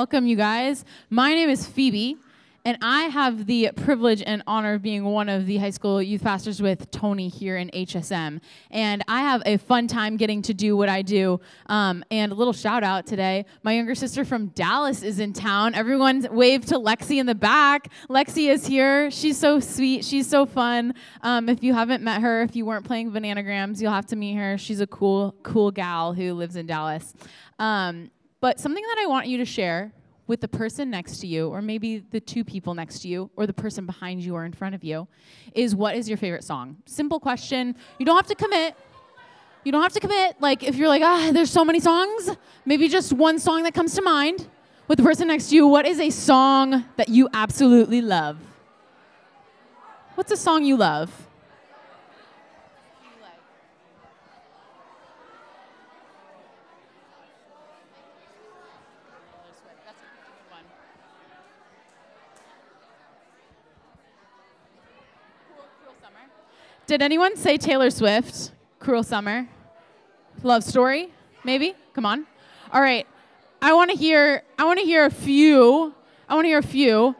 Welcome, you guys. My name is Phoebe, and I have the privilege and honor of being one of the high school youth pastors with Tony here in HSM. And I have a fun time getting to do what I do. Um, and a little shout out today my younger sister from Dallas is in town. Everyone wave to Lexi in the back. Lexi is here. She's so sweet. She's so fun. Um, if you haven't met her, if you weren't playing Bananagrams, you'll have to meet her. She's a cool, cool gal who lives in Dallas. Um, but something that I want you to share with the person next to you, or maybe the two people next to you, or the person behind you or in front of you, is what is your favorite song? Simple question. You don't have to commit. You don't have to commit. Like, if you're like, ah, there's so many songs, maybe just one song that comes to mind. With the person next to you, what is a song that you absolutely love? What's a song you love? Did anyone say Taylor Swift? Cruel Summer? Love Story? Maybe? Come on. All right. I want to hear I want to hear a few. I want to hear a few.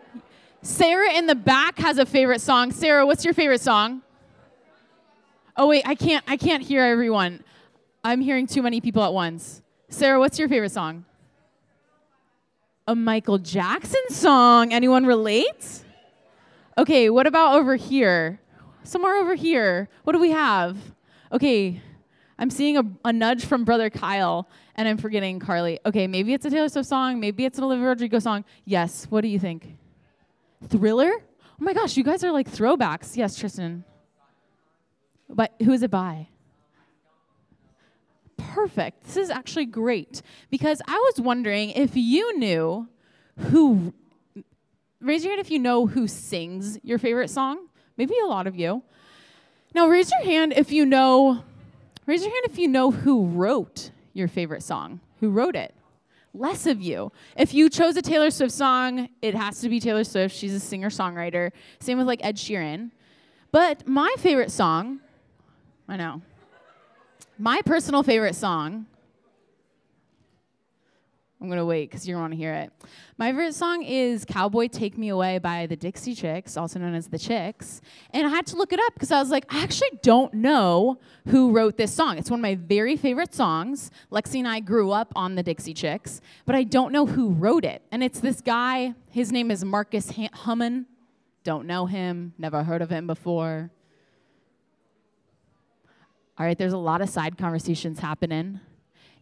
Sarah in the back has a favorite song. Sarah, what's your favorite song? Oh wait, I can't I can't hear everyone. I'm hearing too many people at once. Sarah, what's your favorite song? A Michael Jackson song. Anyone relate? Okay, what about over here? Somewhere over here. What do we have? Okay, I'm seeing a, a, nudge from Brother Kyle, and I'm forgetting Carly. Okay, maybe it's a Taylor Swift song. Maybe it's an Olivia Rodrigo song. Yes. What do you think? Thriller? Oh my gosh, you guys are like throwbacks. Yes, Tristan. But who is it by? Perfect. This is actually great because I was wondering if you knew who. Raise your hand if you know who sings your favorite song. Maybe a lot of you. Now raise your hand if you know raise your hand if you know who wrote your favorite song. Who wrote it? Less of you. If you chose a Taylor Swift song, it has to be Taylor Swift. She's a singer-songwriter. Same with like Ed Sheeran. But my favorite song, I know. My personal favorite song I'm gonna wait because you're gonna want to hear it. My favorite song is "Cowboy Take Me Away" by the Dixie Chicks, also known as the Chicks. And I had to look it up because I was like, I actually don't know who wrote this song. It's one of my very favorite songs. Lexi and I grew up on the Dixie Chicks, but I don't know who wrote it. And it's this guy. His name is Marcus Hummon. Don't know him. Never heard of him before. All right, there's a lot of side conversations happening.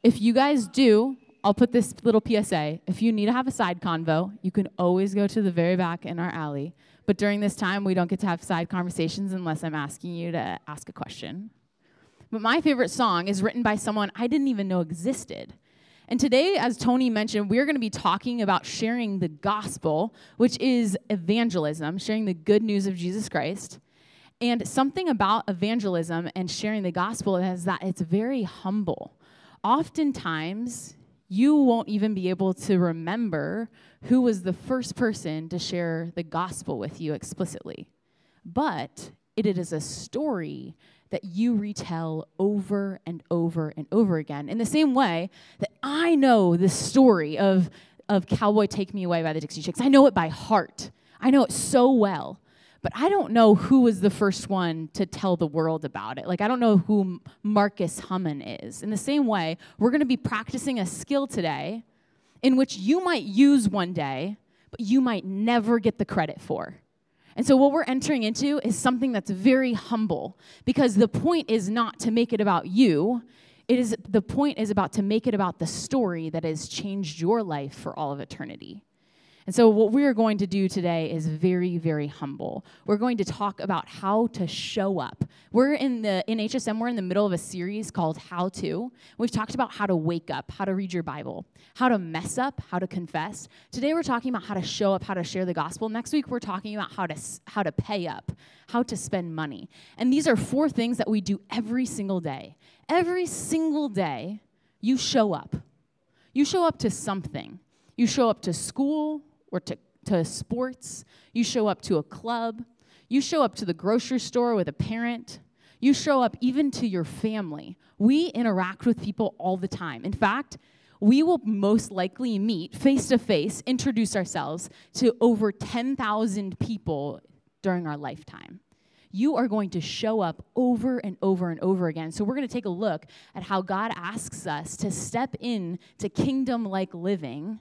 If you guys do, I'll put this little PSA. If you need to have a side convo, you can always go to the very back in our alley. But during this time, we don't get to have side conversations unless I'm asking you to ask a question. But my favorite song is written by someone I didn't even know existed. And today, as Tony mentioned, we're going to be talking about sharing the gospel, which is evangelism, sharing the good news of Jesus Christ. And something about evangelism and sharing the gospel is that it's very humble. Oftentimes, you won't even be able to remember who was the first person to share the gospel with you explicitly. But it is a story that you retell over and over and over again. In the same way that I know the story of, of Cowboy Take Me Away by the Dixie Chicks, I know it by heart. I know it so well but I don't know who was the first one to tell the world about it. Like, I don't know who Marcus Hummon is. In the same way, we're going to be practicing a skill today in which you might use one day, but you might never get the credit for. And so, what we're entering into is something that's very humble because the point is not to make it about you. It is the point is about to make it about the story that has changed your life for all of eternity. And so, what we're going to do today is very, very humble. We're going to talk about how to show up. We're in the in HSM. We're in the middle of a series called How to. We've talked about how to wake up, how to read your Bible, how to mess up, how to confess. Today, we're talking about how to show up, how to share the gospel. Next week, we're talking about how to how to pay up, how to spend money. And these are four things that we do every single day. Every single day, you show up. You show up to something. You show up to school, or to, to sports. You show up to a club. You show up to the grocery store with a parent. You show up even to your family. We interact with people all the time. In fact, we will most likely meet face to face, introduce ourselves to over 10,000 people during our lifetime. You are going to show up over and over and over again. So, we're going to take a look at how God asks us to step in to kingdom like living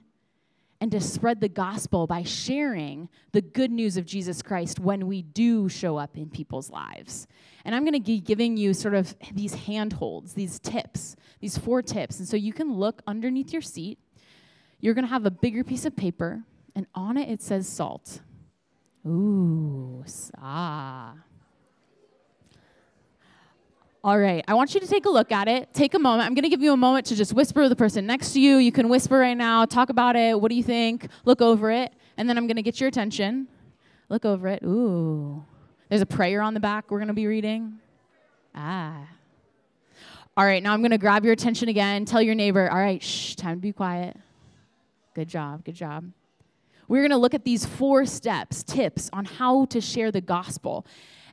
and to spread the gospel by sharing the good news of Jesus Christ when we do show up in people's lives. And I'm going to be giving you sort of these handholds, these tips, these four tips. And so you can look underneath your seat. You're going to have a bigger piece of paper, and on it it says salt. Ooh, ah. All right, I want you to take a look at it. Take a moment. I'm going to give you a moment to just whisper to the person next to you. You can whisper right now, talk about it. What do you think? Look over it. And then I'm going to get your attention. Look over it. Ooh. There's a prayer on the back we're going to be reading. Ah. All right, now I'm going to grab your attention again. Tell your neighbor, all right, shh, time to be quiet. Good job, good job. We're going to look at these four steps, tips on how to share the gospel.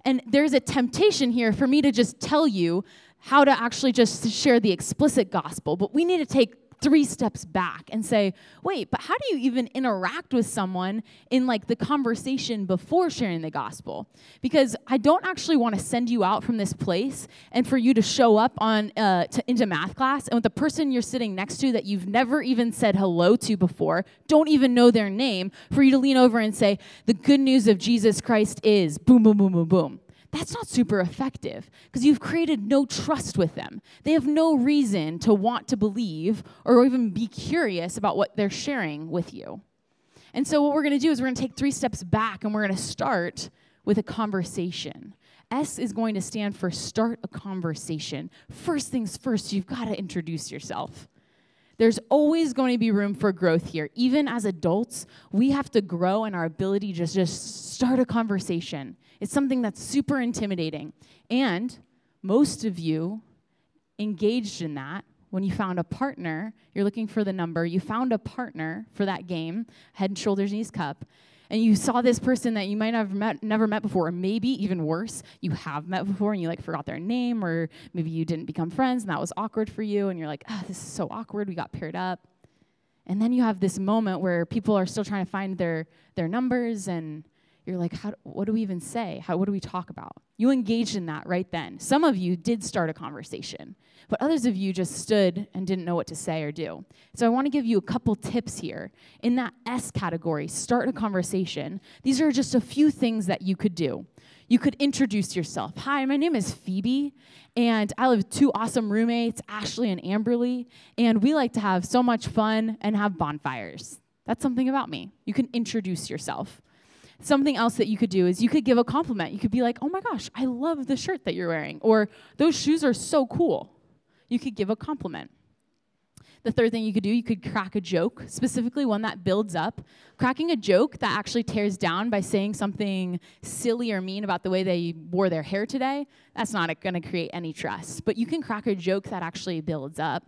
And there's a temptation here for me to just tell you how to actually just share the explicit gospel, but we need to take three steps back and say, wait, but how do you even interact with someone in like the conversation before sharing the gospel? Because I don't actually want to send you out from this place and for you to show up on uh, to, into math class and with the person you're sitting next to that you've never even said hello to before, don't even know their name, for you to lean over and say, the good news of Jesus Christ is boom, boom, boom, boom, boom that's not super effective because you've created no trust with them. They have no reason to want to believe or even be curious about what they're sharing with you. And so, what we're going to do is we're going to take three steps back and we're going to start with a conversation. S is going to stand for start a conversation. First things first, you've got to introduce yourself. There's always going to be room for growth here. Even as adults, we have to grow in our ability to just start a conversation. It's something that's super intimidating. And most of you engaged in that when you found a partner, you're looking for the number, you found a partner for that game, head and shoulders, knees, cup, and you saw this person that you might have met, never met before, or maybe even worse, you have met before and you like forgot their name, or maybe you didn't become friends and that was awkward for you, and you're like, oh, this is so awkward, we got paired up. And then you have this moment where people are still trying to find their, their numbers and you're like, how, what do we even say? How, what do we talk about? You engaged in that right then. Some of you did start a conversation, but others of you just stood and didn't know what to say or do. So I want to give you a couple tips here. In that S category, start a conversation. These are just a few things that you could do. You could introduce yourself. Hi, my name is Phoebe, and I with two awesome roommates, Ashley and Amberly, and we like to have so much fun and have bonfires. That's something about me. You can introduce yourself. Something else that you could do is you could give a compliment. You could be like, oh my gosh, I love the shirt that you're wearing, or those shoes are so cool. You could give a compliment. The third thing you could do, you could crack a joke, specifically one that builds up. Cracking a joke that actually tears down by saying something silly or mean about the way they wore their hair today, that's not going to create any trust. But you can crack a joke that actually builds up.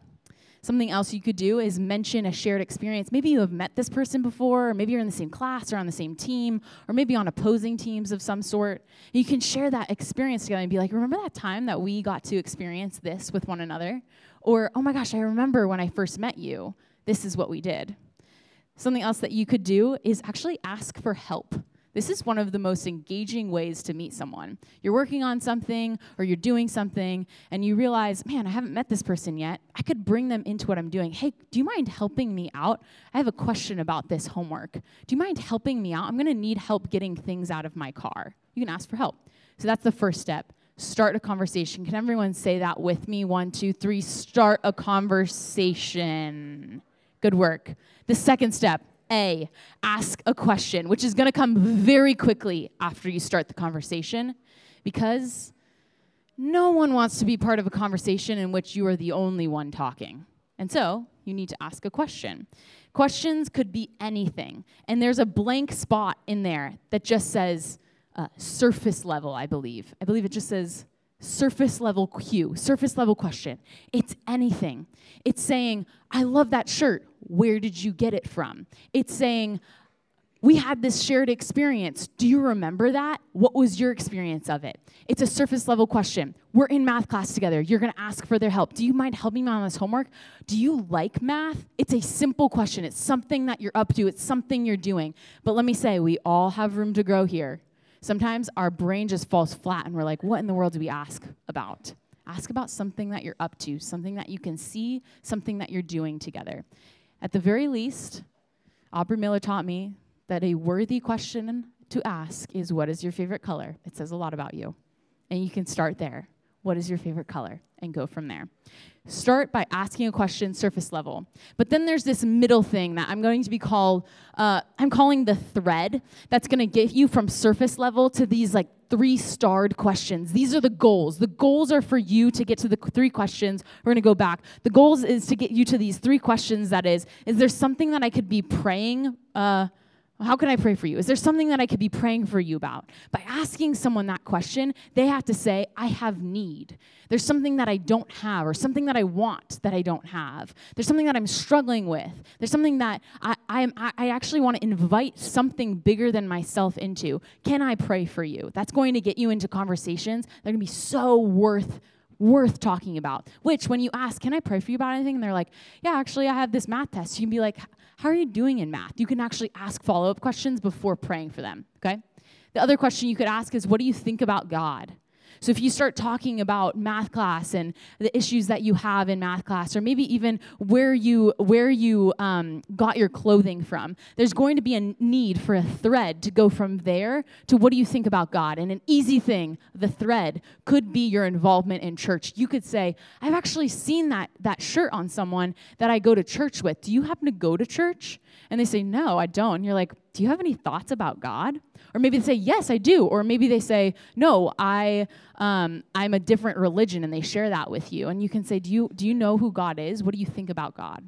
Something else you could do is mention a shared experience. Maybe you have met this person before, or maybe you're in the same class or on the same team, or maybe on opposing teams of some sort. You can share that experience together and be like, remember that time that we got to experience this with one another? Or, oh my gosh, I remember when I first met you, this is what we did. Something else that you could do is actually ask for help. This is one of the most engaging ways to meet someone. You're working on something or you're doing something and you realize, man, I haven't met this person yet. I could bring them into what I'm doing. Hey, do you mind helping me out? I have a question about this homework. Do you mind helping me out? I'm going to need help getting things out of my car. You can ask for help. So that's the first step. Start a conversation. Can everyone say that with me? One, two, three. Start a conversation. Good work. The second step a, ask a question, which is going to come very quickly after you start the conversation because no one wants to be part of a conversation in which you are the only one talking. And so you need to ask a question. Questions could be anything. And there's a blank spot in there that just says uh, surface level, I believe. I believe it just says surface level cue, surface level question. It's anything. It's saying, I love that shirt. Where did you get it from? It's saying, we had this shared experience. Do you remember that? What was your experience of it? It's a surface level question. We're in math class together. You're going to ask for their help. Do you mind helping me on this homework? Do you like math? It's a simple question. It's something that you're up to, it's something you're doing. But let me say, we all have room to grow here. Sometimes our brain just falls flat and we're like, what in the world do we ask about? Ask about something that you're up to, something that you can see, something that you're doing together. At the very least, Aubrey Miller taught me that a worthy question to ask is what is your favorite color? It says a lot about you. And you can start there. What is your favorite color? And go from there. Start by asking a question surface level. But then there's this middle thing that I'm going to be called, uh, I'm calling the thread that's going to get you from surface level to these like three starred questions. These are the goals. The goals are for you to get to the three questions. We're going to go back. The goals is to get you to these three questions that is, is there something that I could be praying? Uh, how can I pray for you? Is there something that I could be praying for you about? By asking someone that question, they have to say, I have need. There's something that I don't have, or something that I want that I don't have. There's something that I'm struggling with. There's something that I, I, I actually want to invite something bigger than myself into. Can I pray for you? That's going to get you into conversations that are going to be so worth worth talking about. Which, when you ask, Can I pray for you about anything? And they're like, Yeah, actually, I have this math test. You can be like, How are you doing in math? You can actually ask follow up questions before praying for them, okay? The other question you could ask is, What do you think about God? So if you start talking about math class and the issues that you have in math class, or maybe even where you where you um, got your clothing from, there's going to be a need for a thread to go from there to what do you think about God? And an easy thing, the thread could be your involvement in church. You could say, "I've actually seen that that shirt on someone that I go to church with. Do you happen to go to church?" And they say, "No, I don't." And you're like, "Do you have any thoughts about God?" Or maybe they say, Yes, I do. Or maybe they say, No, I, um, I'm a different religion, and they share that with you. And you can say, do you, do you know who God is? What do you think about God?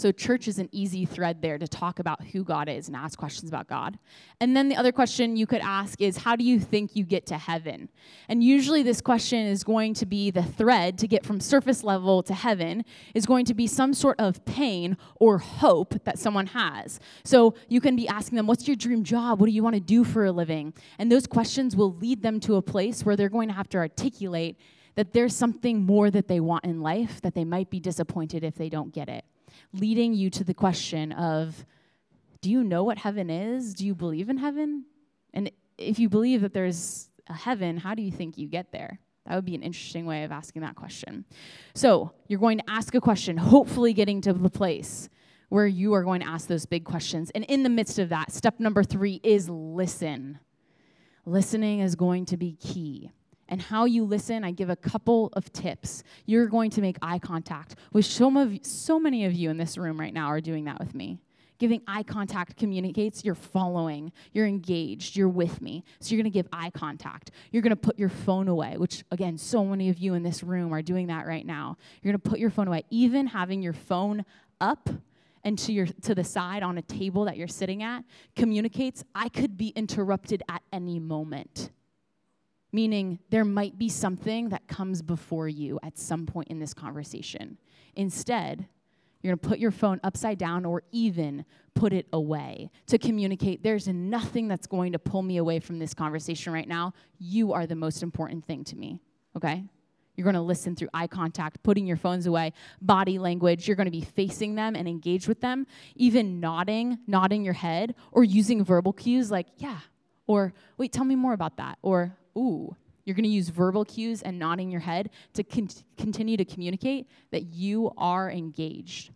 So, church is an easy thread there to talk about who God is and ask questions about God. And then the other question you could ask is, How do you think you get to heaven? And usually, this question is going to be the thread to get from surface level to heaven, is going to be some sort of pain or hope that someone has. So, you can be asking them, What's your dream job? What do you want to do for a living? And those questions will lead them to a place where they're going to have to articulate that there's something more that they want in life that they might be disappointed if they don't get it leading you to the question of do you know what heaven is? Do you believe in heaven? And if you believe that there's a heaven, how do you think you get there? That would be an interesting way of asking that question. So, you're going to ask a question, hopefully, getting to the place where you are going to ask those big questions. And in the midst of that, step number three is listen. Listening is going to be key and how you listen, I give a couple of tips. You're going to make eye contact, which so, so many of you in this room right now are doing that with me. Giving eye contact communicates you're following, you're engaged, you're with me. So you're gonna give eye contact. You're gonna put your phone away, which again, so many of you in this room are doing that right now. You're gonna put your phone away. Even having your phone up and to your to the side on a table that you're sitting at communicates I could be interrupted at any moment meaning there might be something that comes before you at some point in this conversation. Instead, you're going to put your phone upside down or even put it away to communicate there's nothing that's going to pull me away from this conversation right now. You are the most important thing to me, okay? You're going to listen through eye contact, putting your phones away, body language. You're going to be facing them and engage with them, even nodding, nodding your head, or using verbal cues like, yeah, or wait, tell me more about that, or ooh. You're going to use verbal cues and nodding your head to con- continue to communicate that you are engaged.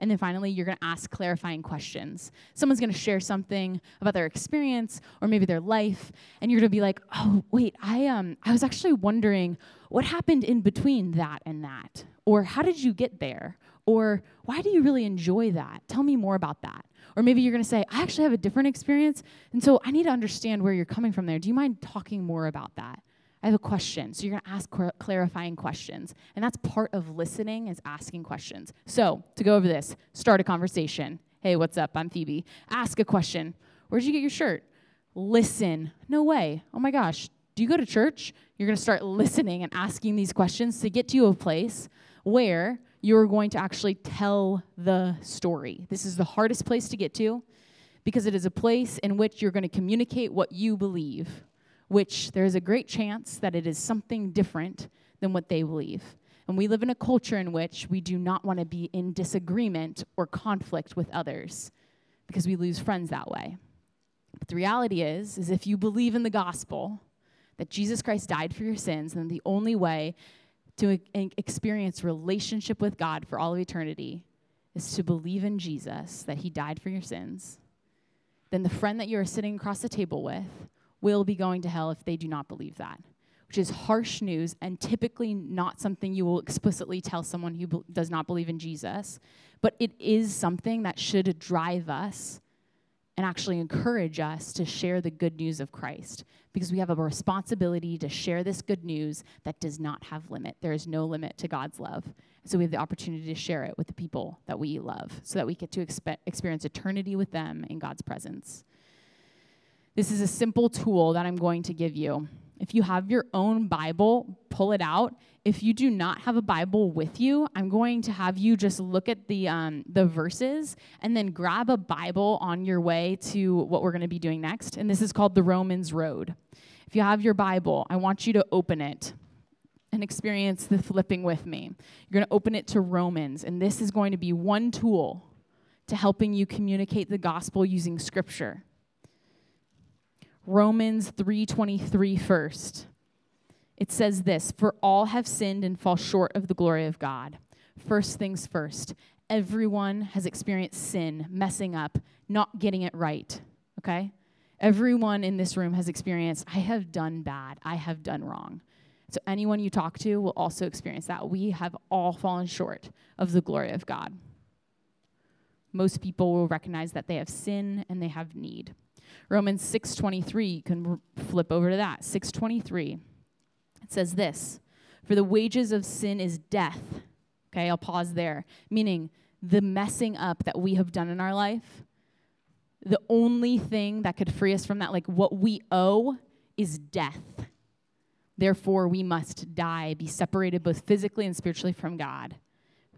And then finally, you're going to ask clarifying questions. Someone's going to share something about their experience or maybe their life, and you're going to be like, "Oh, wait, I um I was actually wondering what happened in between that and that." Or how did you get there? Or why do you really enjoy that? Tell me more about that. Or maybe you're going to say, I actually have a different experience, and so I need to understand where you're coming from there. Do you mind talking more about that? I have a question. So you're going to ask clarifying questions. And that's part of listening is asking questions. So, to go over this, start a conversation. Hey, what's up? I'm Phoebe. Ask a question. Where'd you get your shirt? Listen. No way. Oh my gosh. Do you go to church? You're going to start listening and asking these questions to get to a place where you're going to actually tell the story. This is the hardest place to get to because it is a place in which you're going to communicate what you believe, which there is a great chance that it is something different than what they believe. And we live in a culture in which we do not want to be in disagreement or conflict with others because we lose friends that way. But the reality is is if you believe in the gospel that Jesus Christ died for your sins, then the only way to experience relationship with God for all of eternity is to believe in Jesus that he died for your sins. Then the friend that you're sitting across the table with will be going to hell if they do not believe that which is harsh news and typically not something you will explicitly tell someone who does not believe in Jesus, but it is something that should drive us and actually encourage us to share the good news of Christ because we have a responsibility to share this good news that does not have limit. There is no limit to God's love. So we have the opportunity to share it with the people that we love so that we get to expe- experience eternity with them in God's presence. This is a simple tool that I'm going to give you. If you have your own Bible, pull it out. If you do not have a Bible with you, I'm going to have you just look at the, um, the verses and then grab a Bible on your way to what we're going to be doing next. And this is called the Romans Road. If you have your Bible, I want you to open it and experience the flipping with me. You're going to open it to Romans, and this is going to be one tool to helping you communicate the gospel using scripture. Romans 3:23 first. It says this, "For all have sinned and fall short of the glory of God." First things first. Everyone has experienced sin, messing up, not getting it right, okay? Everyone in this room has experienced, I have done bad, I have done wrong. So anyone you talk to will also experience that. We have all fallen short of the glory of God. Most people will recognize that they have sin and they have need. Romans 6:23, you can flip over to that. 6:23. It says this, "For the wages of sin is death." Okay, I'll pause there. Meaning the messing up that we have done in our life, the only thing that could free us from that like what we owe is death. Therefore, we must die, be separated both physically and spiritually from God.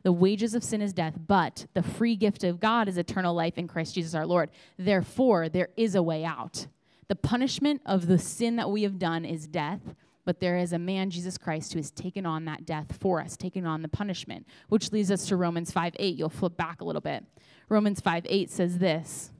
The wages of sin is death, but the free gift of God is eternal life in Christ Jesus our Lord. Therefore, there is a way out. The punishment of the sin that we have done is death, but there is a man, Jesus Christ, who has taken on that death for us, taken on the punishment, which leads us to Romans 5 8. You'll flip back a little bit. Romans 5 8 says this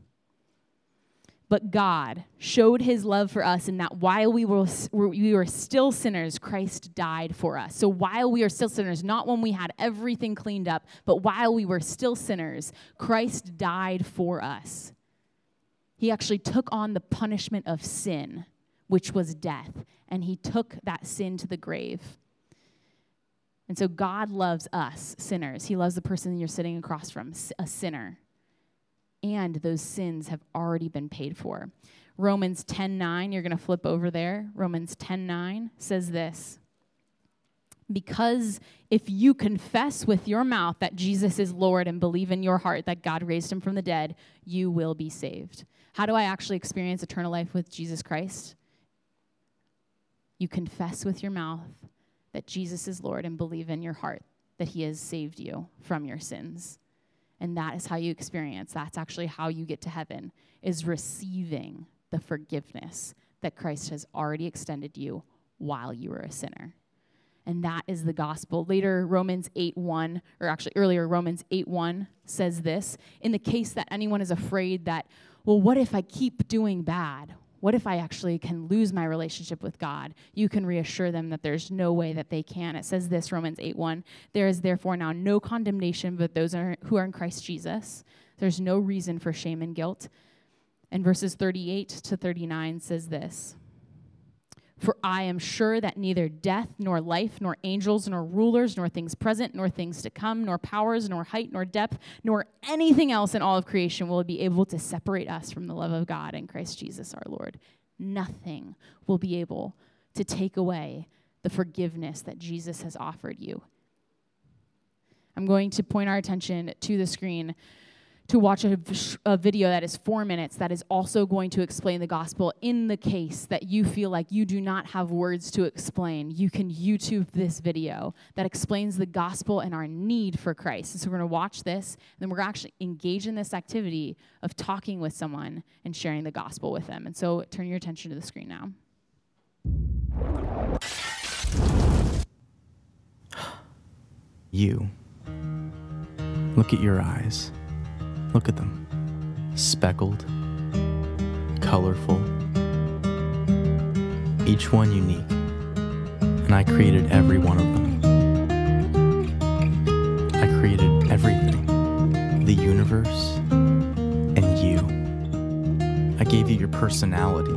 but God showed his love for us in that while we were, we were still sinners, Christ died for us. So while we are still sinners, not when we had everything cleaned up, but while we were still sinners, Christ died for us. He actually took on the punishment of sin, which was death, and he took that sin to the grave. And so God loves us, sinners. He loves the person you're sitting across from, a sinner and those sins have already been paid for. Romans 10:9, you're going to flip over there. Romans 10:9 says this. Because if you confess with your mouth that Jesus is Lord and believe in your heart that God raised him from the dead, you will be saved. How do I actually experience eternal life with Jesus Christ? You confess with your mouth that Jesus is Lord and believe in your heart that he has saved you from your sins. And that is how you experience. That's actually how you get to heaven, is receiving the forgiveness that Christ has already extended you while you were a sinner. And that is the gospel. Later, Romans 8 1, or actually earlier, Romans 8 1 says this in the case that anyone is afraid that, well, what if I keep doing bad? What if I actually can lose my relationship with God? You can reassure them that there's no way that they can. It says this, Romans 8 1. There is therefore now no condemnation but those who are in Christ Jesus. There's no reason for shame and guilt. And verses 38 to 39 says this. For I am sure that neither death, nor life, nor angels, nor rulers, nor things present, nor things to come, nor powers, nor height, nor depth, nor anything else in all of creation will be able to separate us from the love of God in Christ Jesus our Lord. Nothing will be able to take away the forgiveness that Jesus has offered you. I'm going to point our attention to the screen to watch a, a, video that is four minutes that is also going to explain the gospel in the case that you feel like you do not have words to explain. You can YouTube this video that explains the gospel and our need for Christ. And so we're going to watch this, and then we're actually engage in this activity of talking with someone and sharing the gospel with them. And so turn your attention to the screen now. You. Look at your eyes. Look at them. Speckled, colorful, each one unique. And I created every one of them. I created everything the universe and you. I gave you your personality.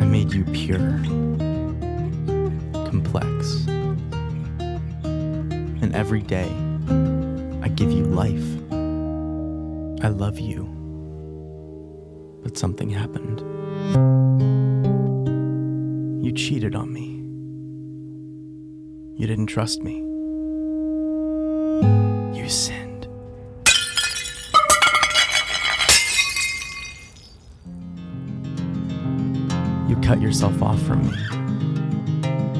I made you pure, complex. And every day, give you life. I love you. But something happened. You cheated on me. You didn't trust me. You sinned. You cut yourself off from me.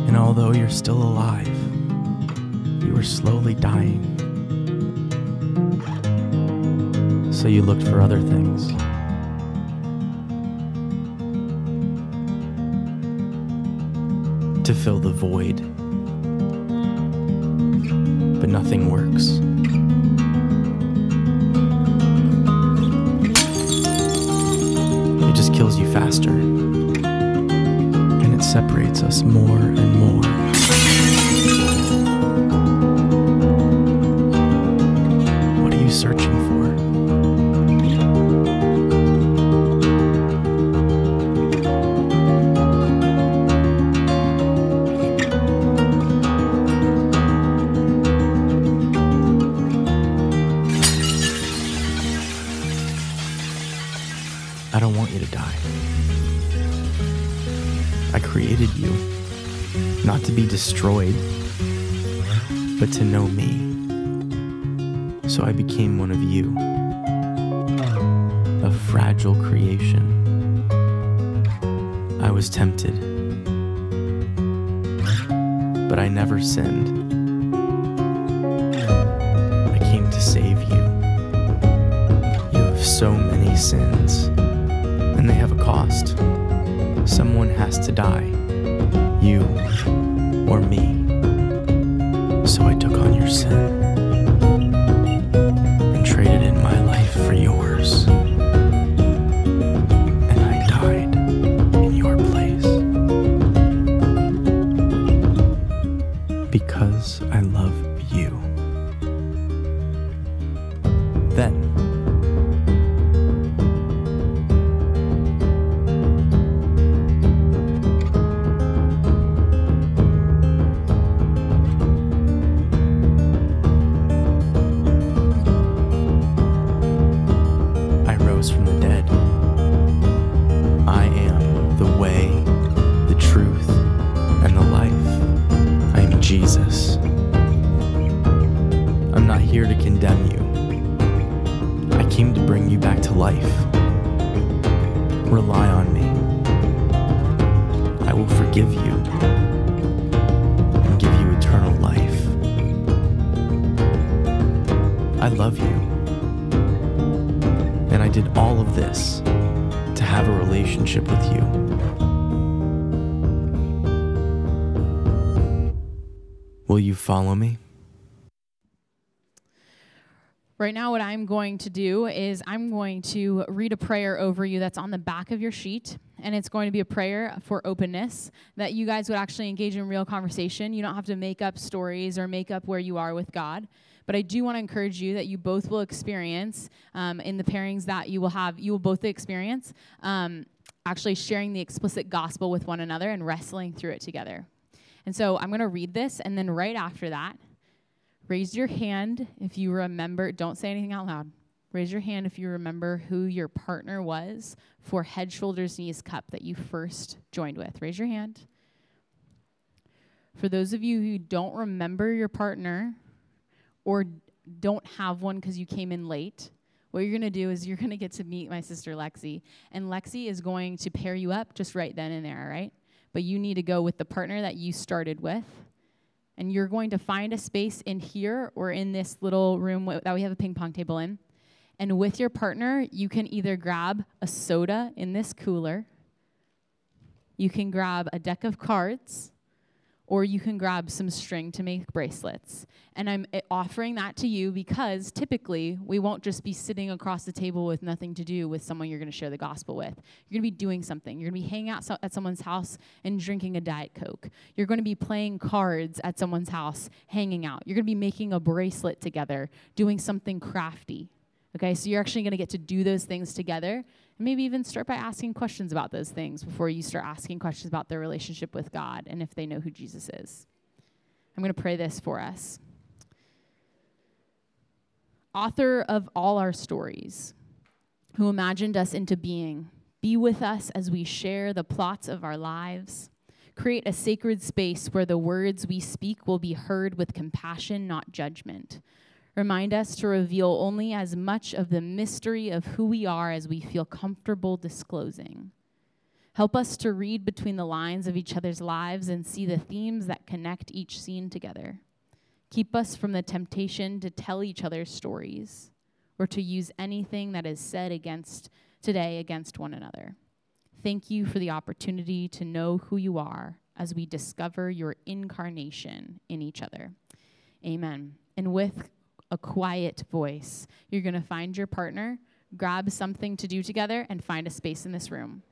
And although you're still alive, you are slowly dying. So you looked for other things. To fill the void. But nothing works. It just kills you faster. And it separates us more so many sins and they have a cost. Someone has to die. You or me. So I took on your sin I'm going to do is I'm going to read a prayer over you that's on the back of your sheet. And it's going to be a prayer for openness that you guys would actually engage in real conversation. You don't have to make up stories or make up where you are with God. But I do want to encourage you that you both will experience um, in the pairings that you will have, you will both experience um, actually sharing the explicit gospel with one another and wrestling through it together. And so I'm going to read this, and then right after that, raise your hand if you remember. Don't say anything out loud. Raise your hand if you remember who your partner was for Head, Shoulders, Knees Cup that you first joined with. Raise your hand. For those of you who don't remember your partner or don't have one because you came in late, what you're going to do is you're going to get to meet my sister Lexi, and Lexi is going to pair you up just right then and there, all right? But you need to go with the partner that you started with. And you're going to find a space in here or in this little room that we have a ping pong table in. And with your partner, you can either grab a soda in this cooler, you can grab a deck of cards, or you can grab some string to make bracelets. And I'm eh, offering that to you because typically we won't just be sitting across the table with nothing to do with someone you're going to share the gospel with. You're going to be doing something. You're going to be hanging out so- at someone's house and drinking a Diet Coke. You're going to be playing cards at someone's house, hanging out. You're going to be making a bracelet together, doing something crafty. Okay, so you're actually going to get to do those things together and maybe even start by asking questions about those things before you start asking questions about their relationship with God and if they know who Jesus is. I'm going to pray this for us. Author of all our stories, who imagined us into being, be with us as we share the plots of our lives. Create a sacred space where the words we speak will be heard with compassion, not judgment Remind us to reveal only as much of the mystery of who we are as we feel comfortable disclosing. Help us to read between the lines of each other's lives and see the themes that connect each scene together. Keep us from the temptation to tell each other's stories or to use anything that is said against today against one another. Thank you for the opportunity to know who you are as we discover your incarnation in each other. Amen. And with a quiet voice. You're going to find your partner, grab something to do together, and find a space in this room.